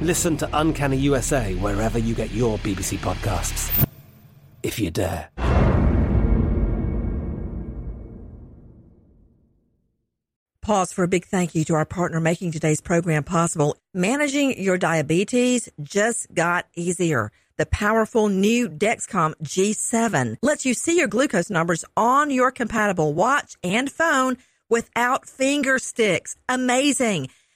Listen to Uncanny USA wherever you get your BBC podcasts, if you dare. Pause for a big thank you to our partner making today's program possible. Managing your diabetes just got easier. The powerful new Dexcom G7 lets you see your glucose numbers on your compatible watch and phone without finger sticks. Amazing.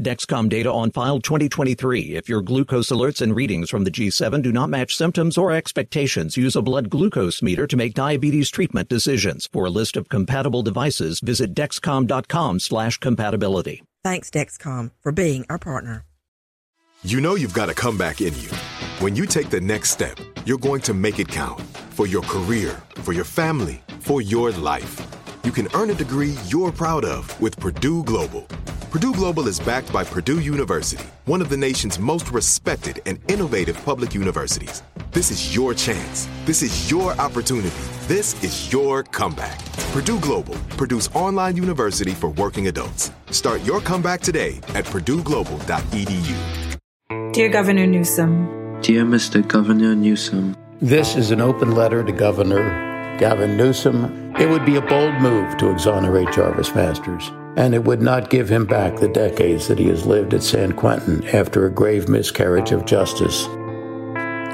Dexcom data on file 2023. If your glucose alerts and readings from the G7 do not match symptoms or expectations, use a blood glucose meter to make diabetes treatment decisions. For a list of compatible devices, visit dexcom.com slash compatibility. Thanks, Dexcom, for being our partner. You know you've got a comeback in you. When you take the next step, you're going to make it count for your career, for your family, for your life. You can earn a degree you're proud of with Purdue Global. Purdue Global is backed by Purdue University, one of the nation's most respected and innovative public universities. This is your chance. This is your opportunity. This is your comeback. Purdue Global, Purdue's online university for working adults. Start your comeback today at purdueglobal.edu. Dear Governor Newsom. Dear Mr. Governor Newsom. This is an open letter to Governor Gavin Newsom. It would be a bold move to exonerate Jarvis Masters and it would not give him back the decades that he has lived at San Quentin after a grave miscarriage of justice.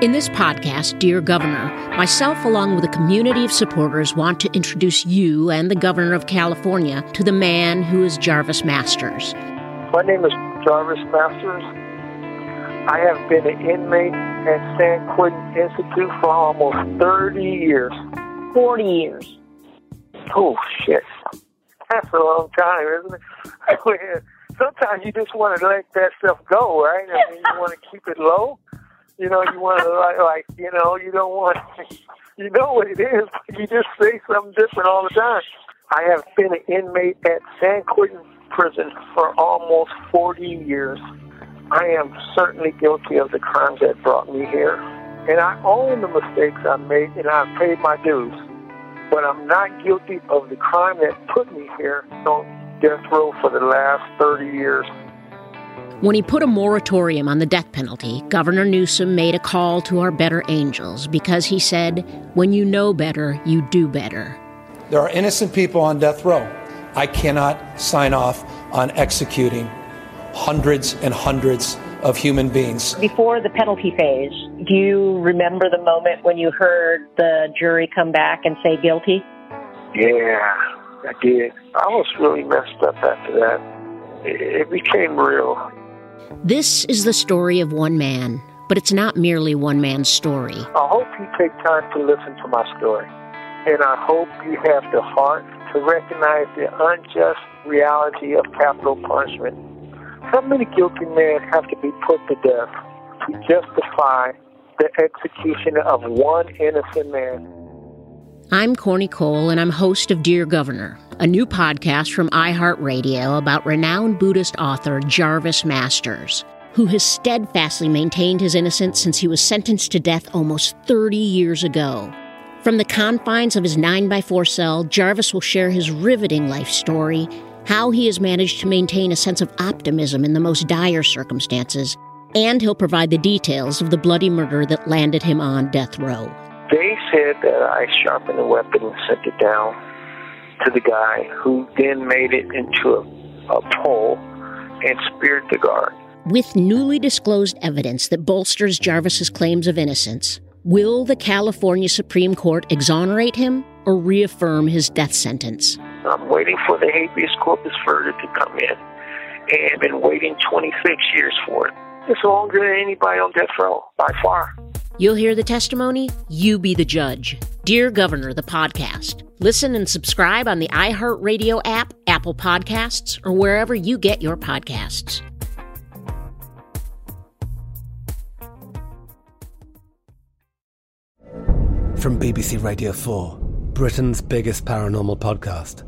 In this podcast, Dear Governor, myself, along with a community of supporters, want to introduce you and the Governor of California to the man who is Jarvis Masters. My name is Jarvis Masters. I have been an inmate at San Quentin Institute for almost 30 years. 40 years. Oh, shit that's a long time, isn't it? Sometimes you just want to let that stuff go, right? I mean, you want to keep it low. You know, you want to like, like, you know, you don't want, you know what it is, but you just say something different all the time. I have been an inmate at San Quentin Prison for almost 40 years. I am certainly guilty of the crimes that brought me here. And I own the mistakes I made, and I've paid my dues but I'm not guilty of the crime that put me here on death row for the last 30 years. When he put a moratorium on the death penalty, Governor Newsom made a call to our better angels because he said, When you know better, you do better. There are innocent people on death row. I cannot sign off on executing hundreds and hundreds of human beings. Before the penalty phase, do you remember the moment when you heard the jury come back and say guilty? Yeah, I did. I was really messed up after that. It became real. This is the story of one man, but it's not merely one man's story. I hope you take time to listen to my story. And I hope you have the heart to recognize the unjust reality of capital punishment how many guilty men have to be put to death to justify the execution of one innocent man? I'm Corny Cole, and I'm host of Dear Governor, a new podcast from iHeartRadio about renowned Buddhist author Jarvis Masters, who has steadfastly maintained his innocence since he was sentenced to death almost 30 years ago. From the confines of his 9x4 cell, Jarvis will share his riveting life story how he has managed to maintain a sense of optimism in the most dire circumstances, And he'll provide the details of the bloody murder that landed him on death row. They said that I sharpened the weapon and sent it down to the guy who then made it into a, a pole and speared the guard. With newly disclosed evidence that bolsters Jarvis's claims of innocence, will the California Supreme Court exonerate him or reaffirm his death sentence? I'm waiting for the habeas corpus verdict to come in, and I've been waiting 26 years for it. It's longer than anybody on death row, by far. You'll hear the testimony, you be the judge. Dear Governor, the podcast. Listen and subscribe on the iHeartRadio app, Apple Podcasts, or wherever you get your podcasts. From BBC Radio 4, Britain's biggest paranormal podcast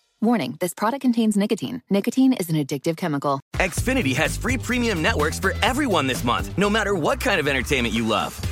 Warning this product contains nicotine. Nicotine is an addictive chemical. Xfinity has free premium networks for everyone this month, no matter what kind of entertainment you love.